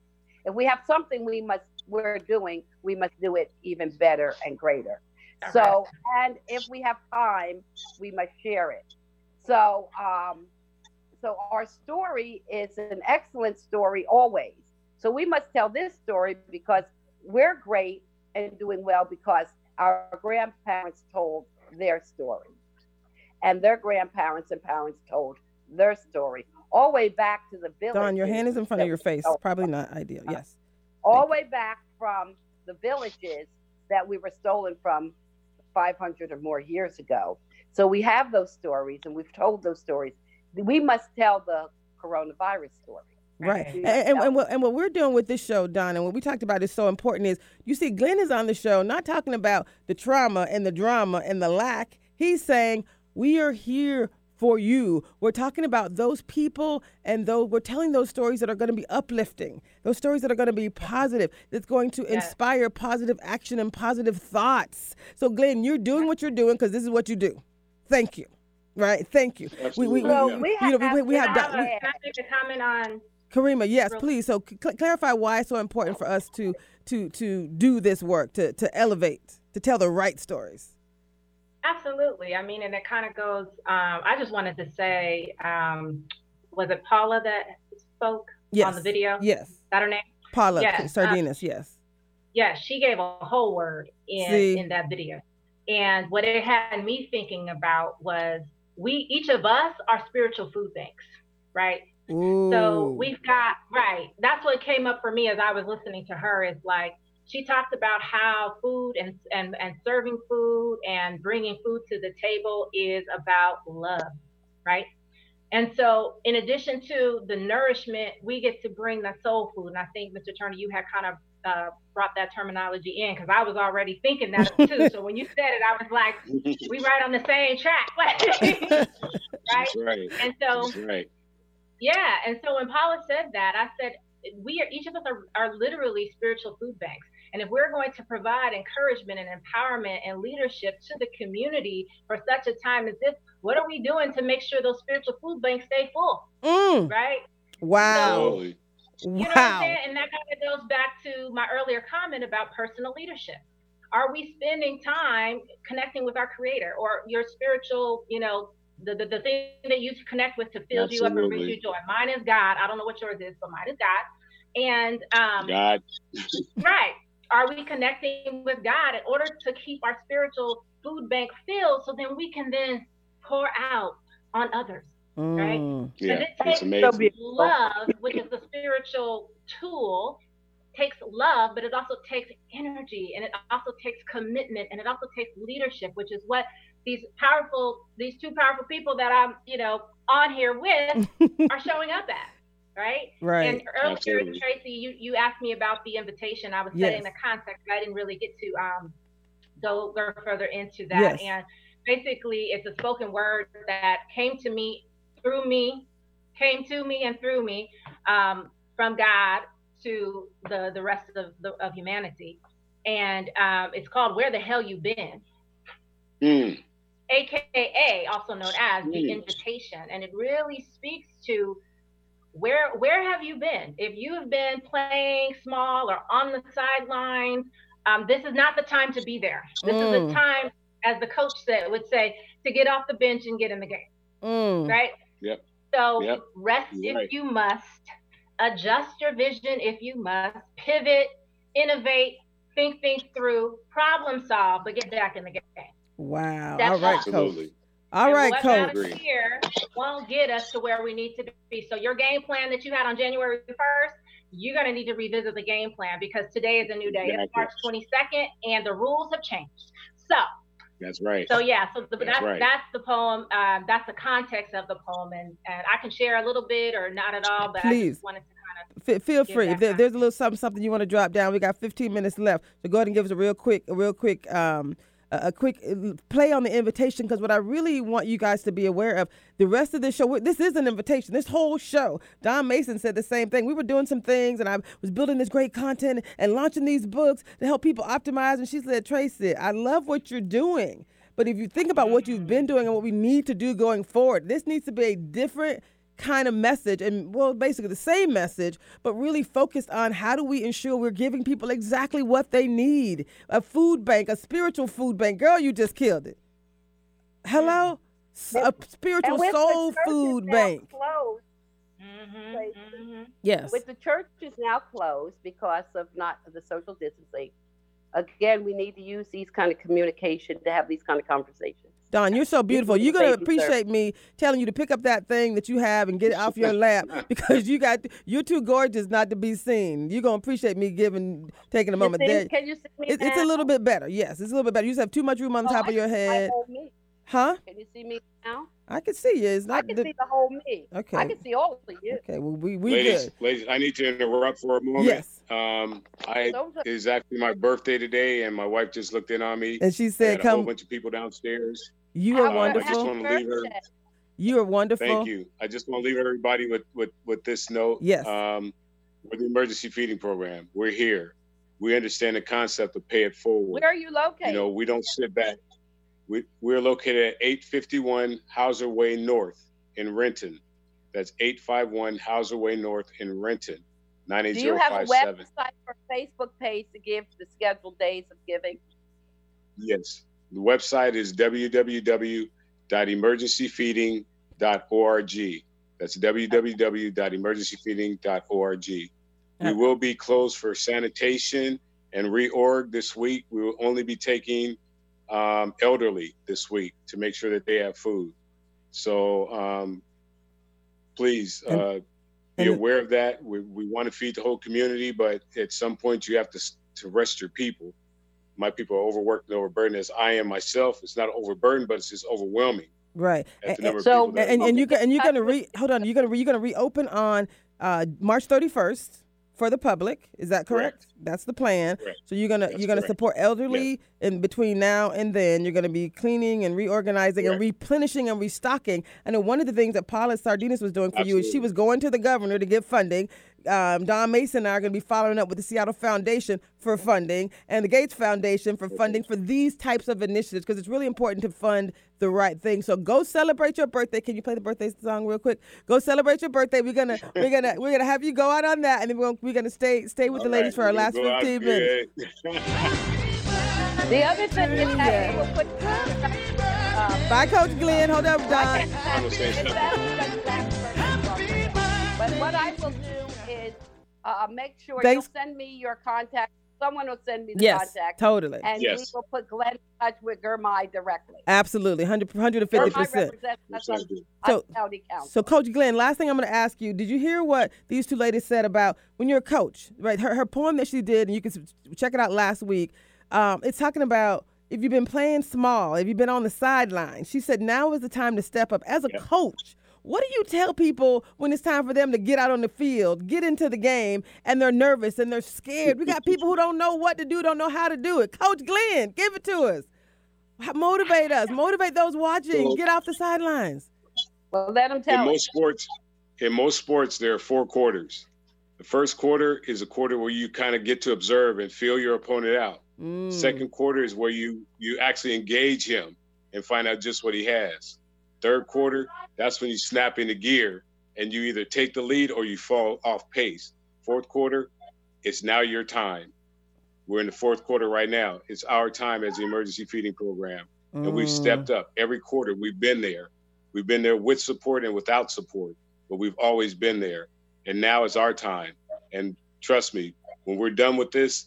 If we have something we must we're doing, we must do it even better and greater. So, and if we have time, we must share it. So, um, so our story is an excellent story always. So we must tell this story because we're great and doing well because our grandparents told their story, and their grandparents and parents told their story, all the way back to the village. Dawn, your hand is in front of your face. Probably not ideal. Yes. all the way back from the villages that we were stolen from 500 or more years ago. So we have those stories and we've told those stories. We must tell the coronavirus story. Right. And, and, and, what, and what we're doing with this show, Dawn, and what we talked about is so important is you see, Glenn is on the show not talking about the trauma and the drama and the lack. He's saying, we are here for you. We're talking about those people and those we're telling those stories that are going to be uplifting, those stories that are going to be positive, that's going to Yes. inspire positive action and positive thoughts. So, Glenn, you're doing what you're doing because this is what you do. Thank you. Right? Thank you. We, we, Absolutely. we, So Yeah. we you have, know, we, we have Can I, Dawn- we- can I make a comment on Karima, yes, Real- please. So cl- clarify why it's so important for us to to to do this work, to to elevate, to tell the right stories. Absolutely. I mean, and it kind of goes. Um, I just wanted to say, um, was it Paula that spoke Yes. on the video? Is Yes. that her name? Paula Yes, uh, Sardinas, yes. Yeah, she gave a whole word in See? in that video. And what it had me thinking about was we each of us are spiritual food banks, right? Ooh. So we've got right. That's what came up for me as I was listening to her. Is like she talked about how food and and and serving food and bringing food to the table is about love, right? And so, in addition to the nourishment, we get to bring the soul food. And I think, Mr. Turner, you had kind of uh, brought that terminology in because I was already thinking that too. <laughs> so when you said it, I was like, we right on the same track, <laughs> right? That's right. And so, That's right. yeah, and so when Paula said that, I said we are each of us are, are literally spiritual food banks. And if we're going to provide encouragement and empowerment and leadership to the community for such a time as this, what are we doing to make sure those spiritual food banks stay full, Mm. right? Wow. Totally. You know what I'm Wow. saying? And that kind of goes back to my earlier comment about personal leadership. Are we spending time connecting with our creator or your spiritual, you know, the, the, the thing that you connect with to fill you up and bring you joy? Mine is God. I don't know what yours is, but mine is God. And um, God. <laughs> <laughs> right. Are we connecting with God in order to keep our spiritual food bank filled so then we can then pour out on others? right? Mm. Yeah. it takes amazing. love, which is the spiritual tool, takes love, but it also takes energy and it also takes commitment and it also takes leadership, which is what these powerful, these two powerful people that I'm, you know, on here with <laughs> are showing up at. Right. right. And earlier, Absolutely. Tracy, you, you asked me about the invitation. I was Yes. setting the context. I didn't really get to um, go, go further into that. Yes. And basically, it's a spoken word that came to me through me, came to me and through me um, from God to the, the rest of, the, of humanity. And um, it's called Where the Hell You Been? Mm. AKA, also known as the Mm. invitation. And it really speaks to where where have you been? If you have been playing small or on the sidelines, um, this is not the time to be there. This is Mm. the time, as the coach said, would say, to get off the bench and get in the game, Mm. right? Yep. So Yep. rest You're if right. you must, adjust your vision if you must, pivot, innovate, think things through, problem solve, but get back in the game. Wow. That's All right, Absolutely. coach. All And right, coach. here won't get us to where we need to be. So your game plan that you had on January 1st, you're going to need to revisit the game plan because today is a new day. It's March 22nd, and the rules have changed. So, That's right. so yeah, so the, That's that's right. that's the poem. Um, that's the context of the poem, and, and I can share a little bit or not at all, but I Please. just wanted to kind of. F- feel free. If there, there's a little something, something you want to drop down, we got 15 minutes left. So go ahead and give us a real quick, a real quick, um, a, quick uh, play on the invitation. Because what I really want you guys to be aware of, the rest of this show, this is an invitation. This whole show, Dawn Mason said the same thing. We were doing some things, and I was building this great content and launching these books to help people optimize. And she said, Tracy, I love what you're doing. But if you think about what you've been doing and what we need to do going forward, this needs to be a different kind of message and well basically the same message but really focused on how do we ensure we're giving people exactly what they need a food bank a spiritual food bank girl you just killed it hello a spiritual And with soul churches food now bank Closed, Mhm, Right. mhm. yes with the churches now closed because of not the social distancing. Again, we need to use these kind of communication to have these kind of conversations. Dawn, you're so beautiful. You're gonna appreciate me telling you to pick up that thing that you have and get it off your <laughs> lap because you got you're too gorgeous not to be seen. You're gonna appreciate me giving taking a You moment see- there. Can you see me It, it's a little bit better. Yes, it's a little bit better. You just have too much room on the Oh, top I of your can see my head. whole me. Huh? Can you see me now? I can see you. It's I can the, see the whole me. Okay. I can see all of you. okay. Well, we we ladies, good. ladies, I need to interrupt for a moment. Yes. Um, I Those it is actually my birthday today, and my wife just looked in on me. And she I said, "Come." a whole bunch of people downstairs. You are I just wonderful. wanna leave her- birthday. You are wonderful. Thank you. I just want to leave everybody with with with this note. Yes. Um, with the emergency feeding program, we're here. We understand the concept of pay it forward. Where are you located? You know, we don't sit back. We we're located at 851 Houser Way North in Renton. That's 851 Houser Way North in Renton. Do you have a website or Facebook page to give the scheduled days of giving? Yes. The website is www.emergencyfeeding.org. That's www.emergencyfeeding.org. We will be closed for sanitation and reorg this week. We will only be taking um, elderly this week to make sure that they have food. So um, please uh, be aware of that. We, we want to feed the whole community, but at some point you have to to rest your people. My people are overworked and overburdened, as I am myself. It's not overburdened, but it's just overwhelming Right. And, so-. And, and you and you're gonna re hold on. You're gonna re, you're gonna reopen on uh, March 31st for the public. Is that correct? Correct. That's the plan. Correct. So you're gonna That's you're gonna correct. support elderly, and between now and then, you're gonna be cleaning and reorganizing and replenishing and restocking. I know one of the things that Paula Sardinas was doing for you is she was going to the governor to get funding. Um, Dawn Mason and I are going to be following up with the Seattle Foundation for funding and the Gates Foundation for funding for these types of initiatives because it's really important to fund the right thing. So go celebrate your birthday. Can you play the birthday song real quick? Go celebrate your birthday. We're gonna we're gonna we're gonna have you go out on that, and then we're gonna, we're gonna stay stay with the ladies right, for our last gonna go out 15 minutes. <laughs> The other thing is that we will put. Uh, <laughs> Bye, Coach Glenn. Hold up, Dawn. I'm gonna say something. But what I will do is uh, make sure Thanks. you'll send me your contact. Someone will send me the Yes, contact. totally, And Yes. we will put Glenn in touch with Germai directly. absolutely, 100 150 Germai percent. represents us Sounds on, good. on So- So, Coach Glenn, last thing I'm going to ask you: Did you hear what these two ladies said about when you're a coach? Right, her her poem that she did, and you can check it out last week. Um, it's talking about if you've been playing small, if you've been on the sideline. She said now is the time to step up as a Yep. coach. What do you tell people when it's time for them to get out on the field, get into the game, and they're nervous and they're scared? We got people who don't know what to do, don't know how to do it. Coach Glenn, give it to us. Motivate us, motivate those watching. Get off the sidelines. well, let them tell us. most sports, in most sports, there are four quarters. The first quarter is a quarter where you kind of get to observe and feel your opponent out. Mm. Second quarter is where you you actually engage him and find out just what he has. Third quarter, that's when you snap into gear and you either take the lead or you fall off pace. Fourth quarter, it's now your time. We're in the fourth quarter right now. It's our time as the emergency feeding program and we've Mm. stepped up every quarter. We've been there. We've been there with support and without support, but we've always been there. and now is our time. And trust me, when we're done with this,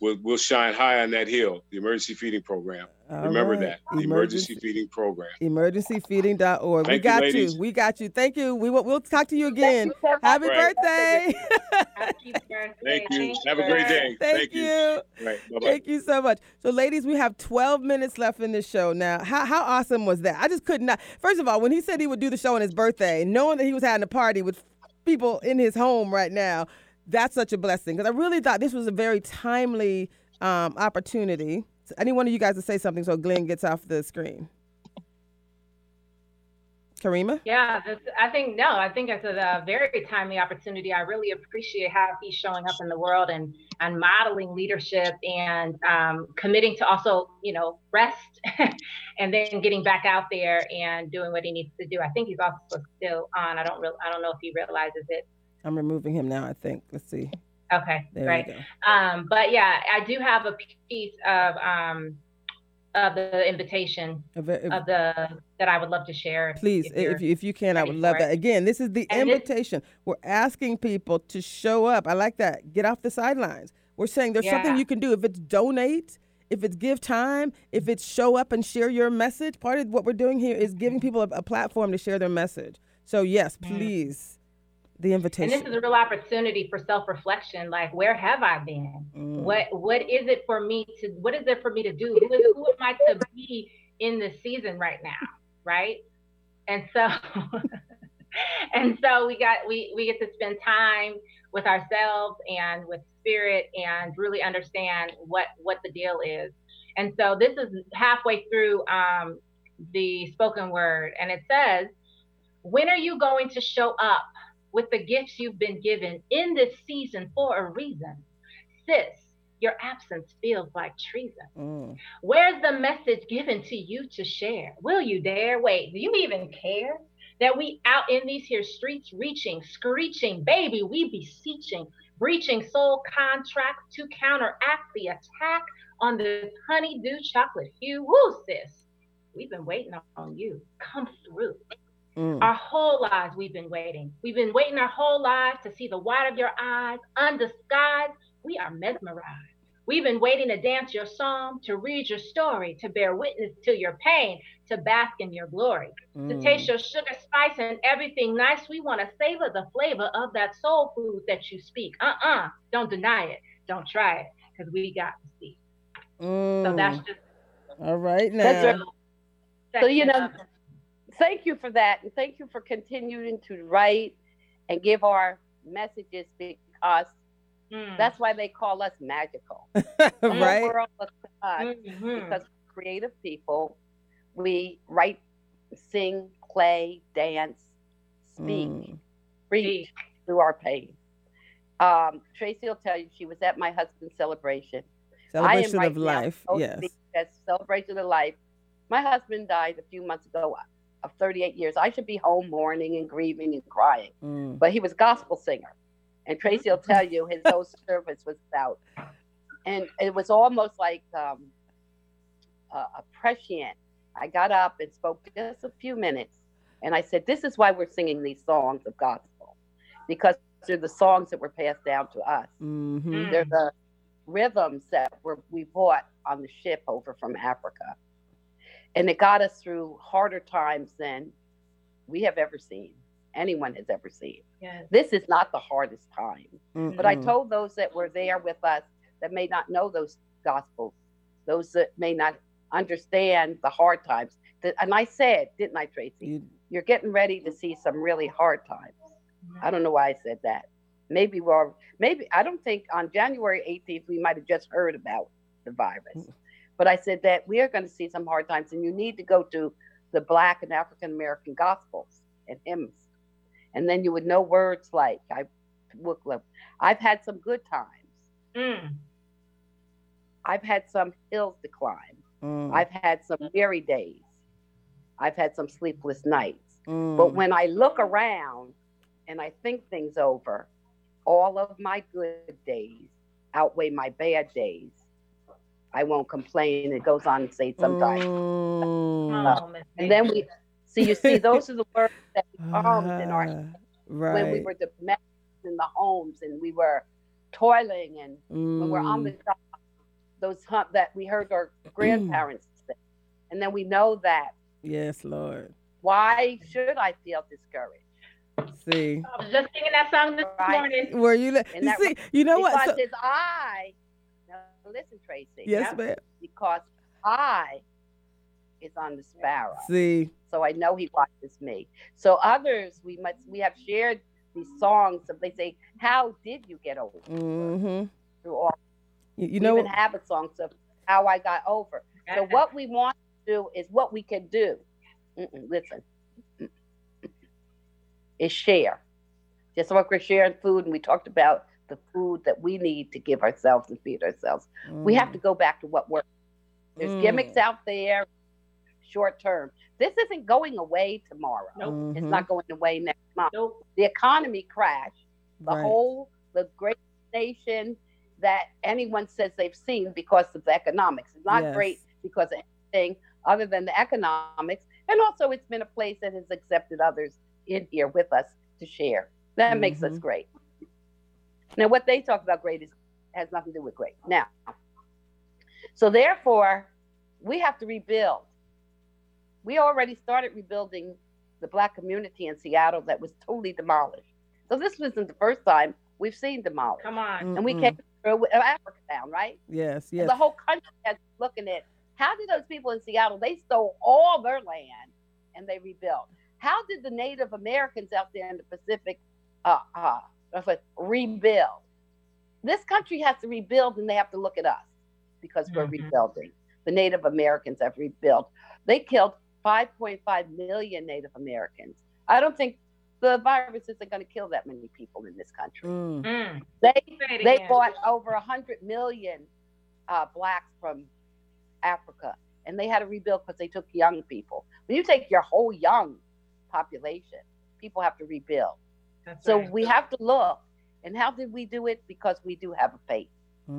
we'll, we'll shine high on that hill, the emergency feeding program. All Remember right. that, the emergency feeding program. Emergencyfeeding.org. we Thank you, got you, ladies. We got you. Thank you. We will, we'll talk to you again. you Happy Right. birthday. Happy birthday. Thank you. Thank Have a great day. Thank, Thank you. you. Right. Thank you so much. So, ladies, we have 12 minutes left in this show. Now, how, how awesome was that? I just could not. First of all, when he said he would do the show on his birthday, knowing that he was having a party with people in his home right now, that's such a blessing. Because I really thought this was a very timely um, opportunity. So I need one of you guys to say something so Glenn gets off the screen. Karima? Yeah, this, I think no, I think it's a, very timely opportunity. I really appreciate how he's showing up in the world and and modeling leadership and um, committing to also, you know, rest <laughs> and then getting back out there and doing what he needs to do. I think he's also still on. I don't real, I don't know if he realizes it. I'm removing him now, I think. Let's see. Okay, There great. Um, but yeah, I do have a piece of um, of the invitation of the that I would love to share. Please, if if you, if you can, I would love that. Again, this is the And this- invitation. We're asking people to show up. I like that. Get off the sidelines. We're saying there's something you can do. If it's donate, if it's give time, if it's show up and share your message. Part of what we're doing here is giving people a, a platform to share their message. So yes, please, the invitation and this is a real opportunity for self-reflection. Like, where have I been? Mm. What What is it for me to? What is it for me to do? Who, who am I to be in this season right now? Right? And so, <laughs> and so we got we we get to spend time with ourselves and with spirit and really understand what what the deal is. And so this is halfway through um, the spoken word, and it says, "When are you going to show up with the gifts you've been given in this season for a reason, sis?" Your absence feels like treason. Mm. Where's the message given to you to share? Will you dare? Wait, do you even care that we out in these here streets reaching, screeching, baby, we beseeching, breaching soul contracts to counteract the attack on this honeydew chocolate hue? Woo, sis, we've been waiting on you. Come through. Mm. Our whole lives we've been waiting. We've been waiting our whole lives to see the white of your eyes, undisguised. We are mesmerized. We've been waiting to dance your song, to read your story, to bear witness to your pain, to bask in your glory, to Mm. taste your sugar, spice, and everything nice. We want to savor the flavor of that soul food that you speak. Uh uh-uh, uh, do not deny it. Don't try it, because we got to see. So that's Mm. just All right That's now. right. So, you know, of it. Thank you for that. And thank you for continuing to write and give our messages because Mm. that's why they call us magical. <laughs> Right? world looks to us Mhm. because we're creative people. We write, sing, play, dance, speak, Mm. preach through our pain. Um, Tracy will tell you she was at my husband's celebration. I am Celebration right of now life. supposed Yes. to be at celebration of life. My husband died a few months ago of 38 years. I should be home mourning and grieving and crying, Mm. but he was a gospel singer. And Tracy will tell you his whole <laughs> service was about, and it was almost like um, a, a prescient. I got up and spoke just a few minutes, and I said, "This is why we're singing these songs of gospel, because they're the songs that were passed down to us. Mm-hmm. Mm. They're the rhythms that were we bought on the ship over from Africa, and it got us through harder times than we have ever seen. Anyone has ever seen. Yes. This is not the hardest time. But I told those that were there with us that may not know those gospels, those that may not understand the hard times. That, and I said, didn't I, Tracy? You- You're getting ready to see some really hard times. I don't know why I said that. Maybe we're maybe I don't think on January 18th we might have just heard about the virus. <laughs> But I said that we are going to see some hard times and you need to go to the black and African American gospels and hymns. And then you would know words like I look look I've had some good times. Mm. I've had some hills to climb. Mm. I've had some weary days. I've had some sleepless nights. Mm. But when I look around and I think things over, all of my good days outweigh my bad days. I won't complain. It goes on and say sometimes. Mm. Miss And then we see, you see, those are the words that we Ah, <laughs> found in our when we right. were domestic in the homes and we were toiling and when we're on the Mm. job, those hump that we heard our <clears throat> grandparents say. And then we know that. Yes, Lord. Why should I feel discouraged? See, I was just singing that song this Right. morning. were you? li- You that see, you know what? because So- his eye. Now listen, Tracy. yes, Yeah. ma'am. Because eye is on the sparrow. See, so I know he watches me. So others, we must we have shared these songs. Of, they say, "How did you get over hmm through all?" you, you we know even have a song of how I got over. So what we want to do is what we can do. Mm-mm, listen, is share. Just like we're sharing food, and we talked about the food that we need to give ourselves and feed ourselves. We have to go back to what works. There's Mm. gimmicks out there, short term. This isn't going away tomorrow. Nope. It's Mhm. not going away next month. Nope. The economy crashed. The Right. whole, the great nation that anyone says they've seen because of the economics. It's not Yes. great because of anything other than the economics. And also, it's been a place that has accepted others in here with us to share. That makes us Mhm. great. Now, what they talk about great is has nothing to do with great. Now, so therefore, we have to rebuild. We already started rebuilding the black community in Seattle that was totally demolished. So this wasn't the first time we've seen demolished. Come on. And we Mm-mm. came through with Africa Town, right? Yes, And yes. The whole country has looking at how did those people in Seattle they stole all their land and they rebuilt. How did the Native Americans out there in the Pacific uh, uh, that's like, rebuild? This country has to rebuild, and they have to look at us because we're Mhm. rebuilding. The Native Americans have rebuilt. They killed 5.5 million Native Americans. I don't think the virus isn't going to kill that many people in this country. Mm. Mm. They they again. bought over 100 million uh, blacks from Africa, and they had to rebuild because they took young people. When you take your whole young population, people have to rebuild. That's So right. we have to look. And how did we do it? Because we do have a faith.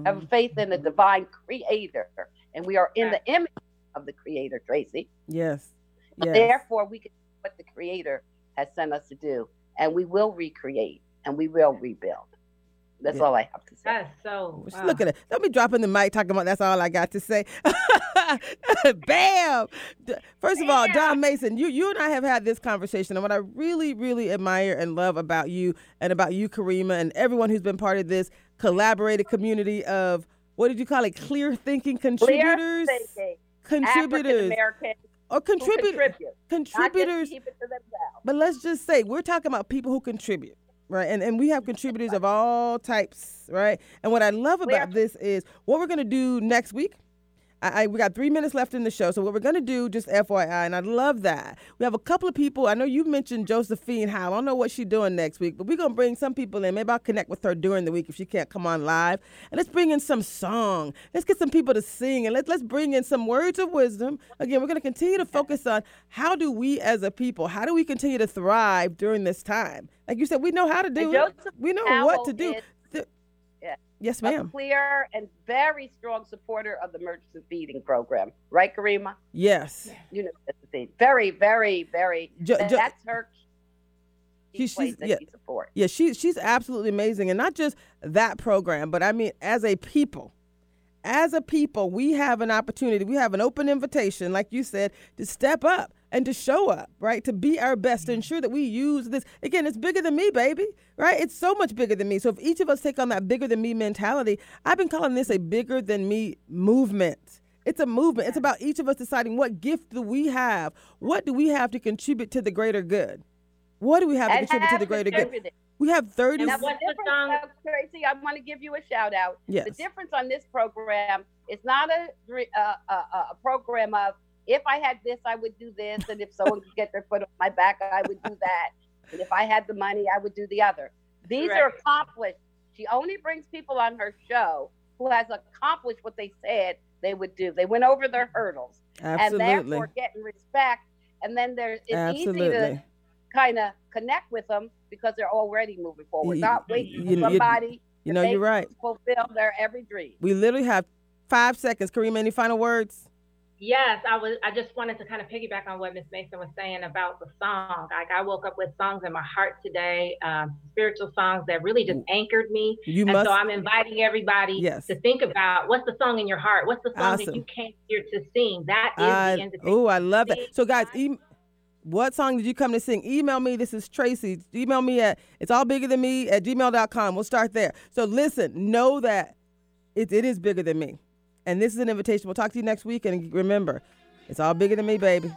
Have a Mhm. faith in the divine creator. And we are in the image of the creator, Tracy. Yes. Yes. Therefore, we can do what the creator has sent us to do. And we will recreate and we will rebuild. That's Yeah. all I have to say. That's so. Just wow. Look at it. Don't be dropping the mic talking about that's all I got to say. <laughs> Bam. First of all, Dawn Mason, you you and I have had this conversation, and what I really, really admire and love about you and about you, Karima, and everyone who's been part of this collaborated community of what did you call it? Clear thinking contributors, Clear thinking. contributors, African-American or who contributors, contribute, not contributors. keep it to themselves. But let's just say we're talking about people who contribute, right? And and we have contributors of all types, right? And what I love about this is what we're gonna do next week. I, I we got three minutes left in the show, so what we're gonna do, just FYI, and I love that we have a couple of people. I know you mentioned Josephine Howe. I don't know what she's doing next week, but we're gonna bring some people in. Maybe I'll connect with her during the week if she can't come on live. And let's bring in some song. Let's get some people to sing, and let's let's bring in some words of wisdom. Again, we're gonna continue to focus on how do we as a people, how do we continue to thrive during this time? Like you said, we know how to do it. We know Howell what to do. Yes, a ma'am. clear and very strong supporter of the emergency feeding program. Right, Karima? Yes. You know that's the thing. Very, very, very. Jo- Jo- that's her key She's- yeah. she. Yeah, she, she's absolutely amazing. And not just that program, but I mean, as a people, as a people, we have an opportunity, we have an open invitation, like you said, to step up and to show up, right? To be our best, to ensure that we use this. Again, it's bigger than me, baby, right? It's so much bigger than me. So if each of us take on that bigger than me mentality, I've been calling this a bigger than me movement. It's a movement. It's about each of us deciding what gift do we have? What do we have to contribute to the greater good? What do we have to And contribute to the greater good? We have 30 And That's the the song- uh, Tracy, I want to give you a shout out. Yes. The difference on this program is not a, uh, a, a, a program of if I had this, I would do this, and if someone could get their foot on my back, I would do that, and if I had the money, I would do the other. These are accomplished. She only brings people on her show who has accomplished what they said they would do. They went over their hurdles, and Absolutely. therefore getting respect. And then there's it's easy to kind of connect with them because they're already moving forward, Y- not waiting you for know, you- somebody You to know, make you're right. fulfill their every dream. We literally have five seconds. Karima, any final words? Yes, I was. I just wanted to kind of piggyback on what Miss Mason was saying about the song. Like I woke up with songs in my heart today, um, spiritual songs that really just anchored me. You and must. so I'm inviting everybody Yes. to think about what's the song in your heart. What's the song Awesome. that you came here to sing? That is the invitation. Oh, I love that. So, guys, God. What song did you come to sing? Email me. This is Tracy. Email me at it's all bigger than me at gmail.com. We'll start there. So, listen, know that it, it is bigger than me. And this is an invitation. We'll talk to you next week. And remember, it's all bigger than me, baby.